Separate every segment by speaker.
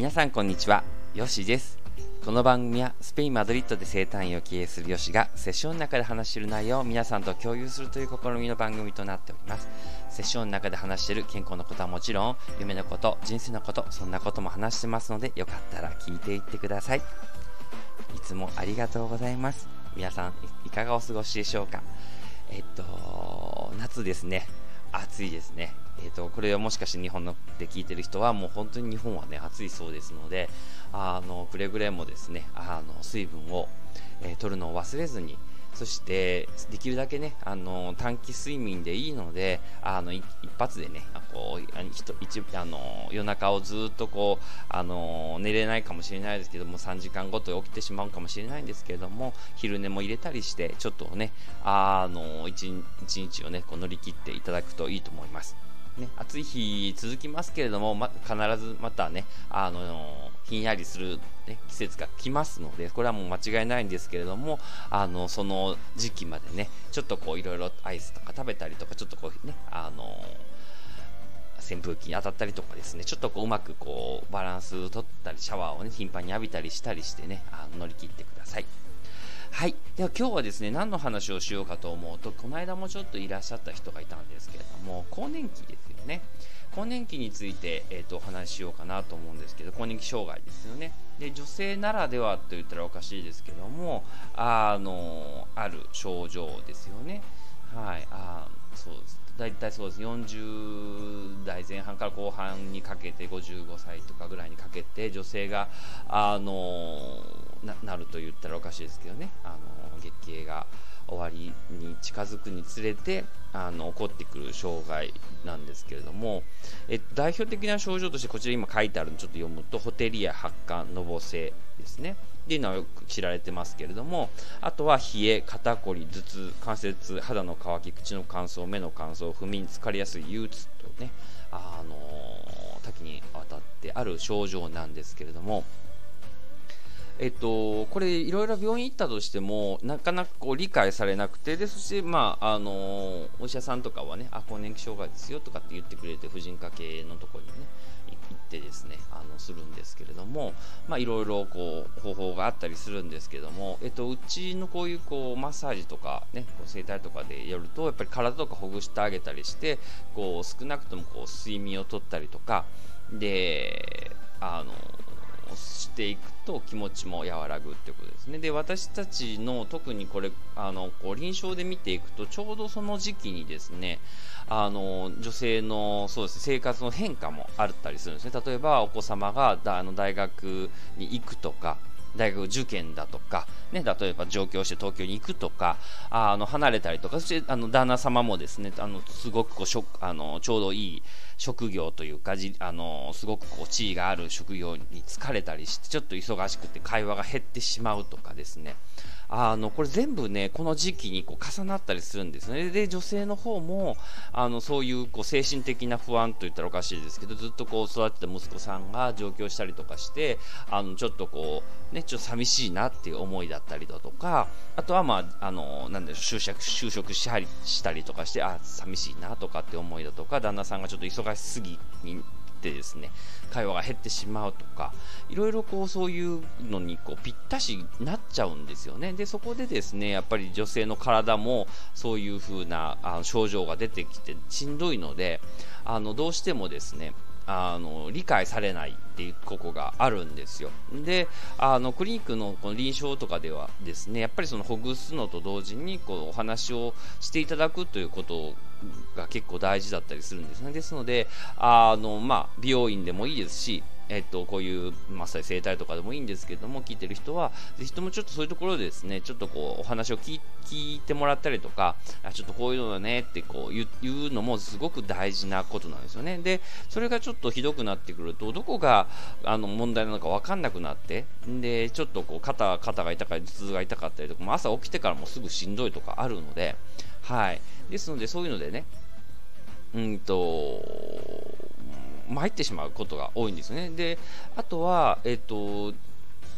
Speaker 1: 皆さんこんにちは、ヨシです。この番組はスペイン・マドリッドで生誕院を経営するヨシがセッションの中で話している内容を皆さんと共有するという試みの番組となっております。セッションの中で話している健康のことはもちろん、夢のこと、人生のこと、そんなことも話してますので、よかったら聞いていってください。いつもありがとうございます。皆さんいかがお過ごしでしょうか？えっと、夏ですね。暑いですね。えっと、これはもしかして日本ので聞いてる人はもう本当に日本はね、暑いそうですので、あの、くれぐれもですね、あの、水分を、えー取るのを忘れずに、そして、できるだけね、あの、短期睡眠でいいので、あの、一発でね、こう、あ一あの夜中をずっとこう、あの、寝れないかもしれないですけども、3時間ごと起きてしまうかもしれないんですけれども、昼寝も入れたりして、ちょっとね、あの、一一日をね、こう乗り切っていただくといいと思います。ね、暑い日続きますけれども、ま、必ずまたね、あのひんやりする、ね、季節が来ますので、これはもう間違いないんですけれども、あのその時期までね、ちょっとこういろいろアイスとか食べたりとか、ちょっとこうね、あの扇風機に当たったりとかですね、ちょっとこううまくこうバランスを取ったり、シャワーをね、頻繁に浴びたりしたりしてね、あの乗り切ってください。はい。では今日はですね、何の話をしようかと思うと、この間もちょっといらっしゃった人がいたんですけれども、更年期ですよね。更年期について、えー、とお話ししようかなと思うんですけど、更年期障害ですよね。で、女性ならではと言ったらおかしいですけども、あの、ある症状ですよね。はい。あそうです。大体そうです40代前半から後半にかけて55歳とかぐらいにかけて女性があのると言ったらおかしいですけどねあの月経が終わりに近づくにつれてあの起こってくる障害なんですけれどもえ代表的な症状としてこちら今書いてあるのちょっと読むとホテリア発汗のぼせですね。っていうのはよく知られてますけれどもあとは冷え肩こり頭痛関節肌の乾き口の乾燥目の乾燥不眠疲れやすい憂鬱とねあの多岐にわたってある症状なんですけれどもえっと、これいろいろ病院行ったとしてもなかなかこう理解されなくてでそして、まあ、あのお医者さんとかはねあ更年期障害ですよとかって言ってくれて婦人科系のところにね行ってですねあのするんですけれども、いろいろこう方法があったりするんですけども、えっと、うちのこういうこうマッサージとか、ね、こう整体とかでやるとやっぱり体とかほぐしてあげたりしてこう少なくともこう睡眠をとったりとかであのしていくと気持ちも和らぐってことですね。で私たちの特にこれあのこう臨床で見ていくとちょうどその時期にですねあの女性のそうですね生活の変化もあったりするんですね。例えばお子様があの大学に行くとか大学受験だとか、ね、例えば上京して東京に行くとかあの離れたりとかそしてあの旦那様もですねあのすごくこうしょあのちょうどいい職業というかじあのすごくこう地位がある職業に疲れたりしてちょっと忙しくて会話が減ってしまうとかですね。あのこれ全部ねこの時期にこう重なったりするんですね。で女性の方もあのそういうこう精神的な不安といったらおかしいですけどずっとこう育てた息子さんが上京したりとかしてあのちょっとこうねちょっと寂しいなっていう思いだったりだとかあとはまああのなんでしょう就職就職しはりしたりとかしてあ寂しいなとかって思いだとか旦那さんがちょっと忙しすぎにでですね会話が減ってしまうとかいろいろこうそういうのにこうぴったしなっちゃうんですよね。でそこでですねやっぱり女性の体もそういう風なあの症状が出てきてしんどいのであのどうしてもですねあの理解されないっていうここがあるんですよ。で、あのクリニックのこの臨床とかではですね、やっぱりそのほぐすのと同時にこうお話をしていただくということが結構大事だったりするんですね。ですので、あのまあ、美容院でもいいですし、えっと、こういうマッサージ整体とかでもいいんですけども聞いてる人はぜひともちょっとそういうところでですねちょっとこうお話を聞いてもらったりとかあちょっとこういうのだねってこう言うのもすごく大事なことなんですよね。でそれがちょっとひどくなってくるとどこがあの問題なのか分かんなくなってでちょっとこう肩肩が痛かったり頭痛が痛かったりとかも朝起きてからもすぐしんどいとかあるのではい。ですのでそういうのでねうんと参ってしまうことが多いんですよね。で、あとは、えっ、と、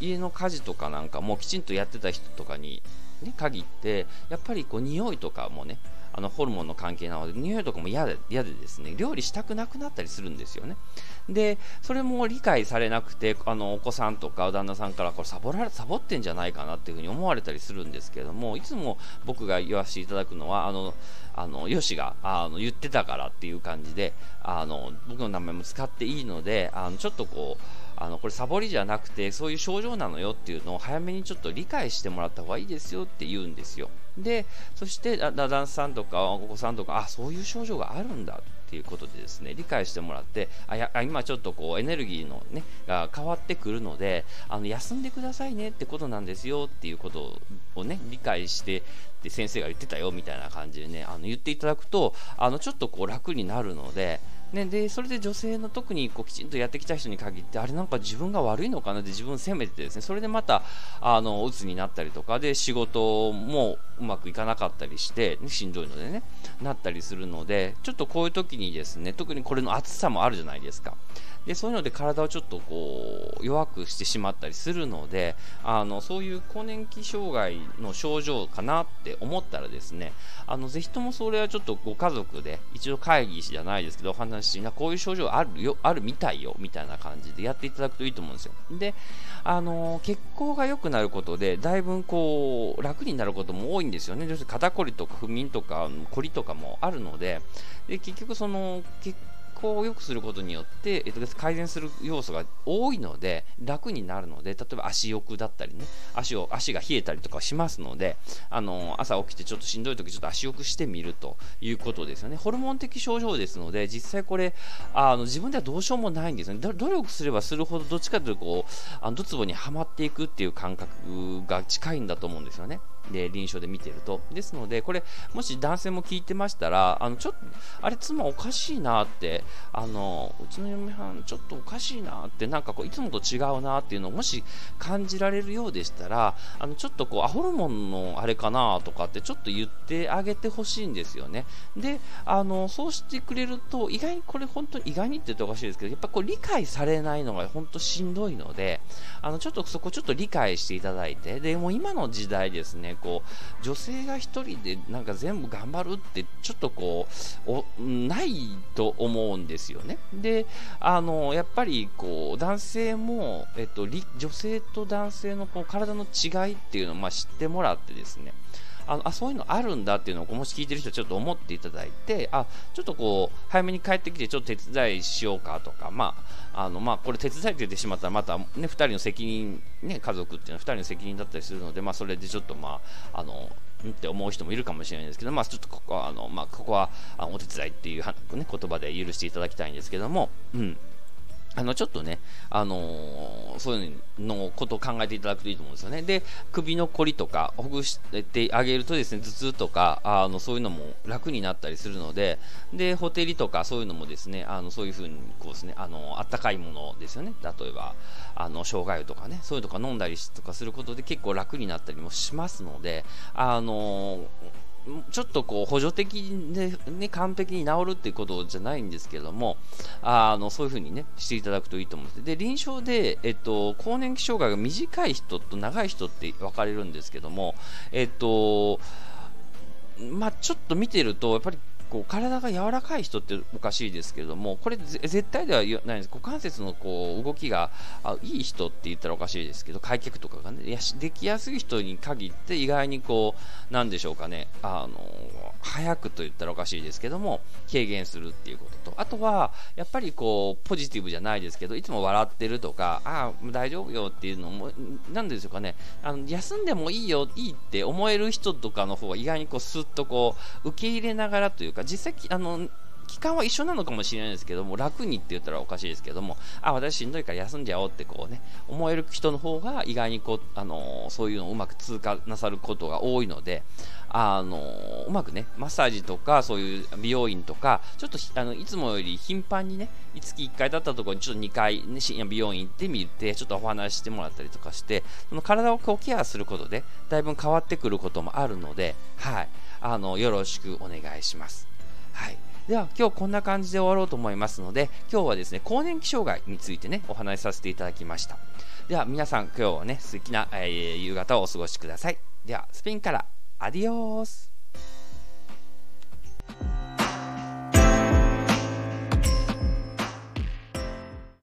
Speaker 1: 家の家事とかなんかもきちんとやってた人とかに、ね、限って、やっぱりこう匂いとかもね、あのホルモンの関係なので匂いとかも嫌で嫌でですね料理したくなくなったりするんですよね。でそれも理解されなくてあのお子さんとか旦那さんからこれサボらサボってんじゃないかなっていうふうに思われたりするんですけれどもいつも僕が言わせていただくのはあのあのよしがあの言ってたからっていう感じであの僕の名前も使っていいのであのちょっとこうあのこれサボりじゃなくてそういう症状なのよっていうのを早めにちょっと理解してもらった方がいいですよって言うんですよ。でそして旦那さんとかお子さんとかあそういう症状があるんだっていうことでですね理解してもらってあや今ちょっとこうエネルギーのねが変わってくるのであの休んでくださいねってことなんですよっていうことをね理解してで先生が言ってたよみたいな感じでねあの言っていただくとあのちょっとこう楽になるのでね、でそれで女性の特にこうきちんとやってきた人に限ってあれなんか自分が悪いのかなって自分を責めてですねそれでまたあの鬱になったりとかで仕事もうまくいかなかったりして、ね、しんどいのでねなったりするのでちょっとこういう時にですね特にこれの暑さもあるじゃないですか。でそういうので体をちょっとこう弱くしてしまったりするのであのそういう更年期障害の症状かなって思ったらですねあのぜひともそれはちょっとご家族で一度会議じゃないですけどお話しなこういう症状あるよあるみたいよみたいな感じでやっていただくといいと思うんですよ。であの血行が良くなることでだいぶこう楽になることも多いんですよね。要するに肩こりとか不眠とかこりとかもあるのでで結局その血行を良くすることによって、えっと、改善する要素が多いので楽になるので例えば足浴だったりね足を足が冷えたりとかしますのであの朝起きてちょっとしんどい時ちょっと足浴してみるということですよね。ホルモン的症状ですので実際これあの自分ではどうしようもないんですよね。努力すればするほどどっちかというとこうあのドツボにはまっていくっていう感覚が近いんだと思うんですよね。で臨床で見てると。ですのでこれもし男性も聞いてましたらあのちょっとあれ妻おかしいなってあのうちの嫁はんちょっとおかしいなってなんかこういつもと違うなっていうのをもし感じられるようでしたらあのちょっとこうアホルモンのあれかなとかってちょっと言ってあげてほしいんですよね。であのそうしてくれると意外にこれ本当に意外にって言っておかしいですけどやっぱこう理解されないのが本当しんどいのであのちょっとそこちょっと理解していただいてでも今の時代ですねこう女性が1人でなんか全部頑張るってちょっとこうないと思うんですよね。であのやっぱりこう男性も、えっと、女性と男性のこう体の違いっていうのをまあ知ってもらってですねあのあそういうのあるんだっていうのをもし聞いてる人はちょっと思っていただいてあちょっとこう早めに帰ってきてちょっと手伝いしようかとかまああのまあこれ手伝いって言ってしまったらまたね2人の責任ね家族っていうのは2人の責任だったりするのでまあそれでちょっとまああのって思う人もいるかもしれないですけど、まあ、ちょっとここはあの、まあ、ここはあお手伝いっていう、ね、言葉で許していただきたいんですけども、うん、あのちょっとね、あのー、そういうのことを考えていただくといいと思うんですよね。で、首のこりとかほぐしてあげるとですね、頭痛とか、あのそういうのも楽になったりするので、で、ほてりとかそういうのもですね、あのそういうふうにこうですね、あのあったかいものですよね。例えば、あの生姜湯とかね、そういうとか飲んだりとかすることで結構楽になったりもしますので、あのーちょっとこう補助的で、ね、完璧に治るっていうことじゃないんですけどもあのそういうふうにねしていただくといいと思うんです。で臨床で、えっと、更年期障害が短い人と長い人って分かれるんですけどもえっとまあ、ちょっと見てるとやっぱりこう体が柔らかい人っておかしいですけれどもこれ絶対ではないです。股関節のこう動きがあいい人って言ったらおかしいですけど開脚とかがねやできやすい人に限って意外にこうなんでしょうかね。あの早くと言ったらおかしいですけども軽減するっていうことと。あとはやっぱりこうポジティブじゃないですけどいつも笑ってるとかああ大丈夫よっていうのも何でしょうかね。あの休んでもいいよいいって思える人とかの方が意外にこうスッとこう受け入れながらというか実際あの期間は一緒なのかもしれないですけども楽にって言ったらおかしいですけどもあ私しんどいから休んじゃおうってこうね思える人の方が意外にこう、あのそういうのをうまく通過なさることが多いのであのうまくねマッサージとかそういう美容院とかちょっとあのいつもより頻繁にね月1回だったところにちょっと2回、ね、深夜美容院行ってみてちょっとお話してもらったりとかしてその体をこうケアすることでだいぶ変わってくることもあるのではいあのよろしくお願いします。はい。では今日こんな感じで終わろうと思いますので今日はですね更年期障害についてねお話しさせていただきました。では皆さん今日はね素敵な、えー、夕方をお過ごしください。ではスペインからアディオース。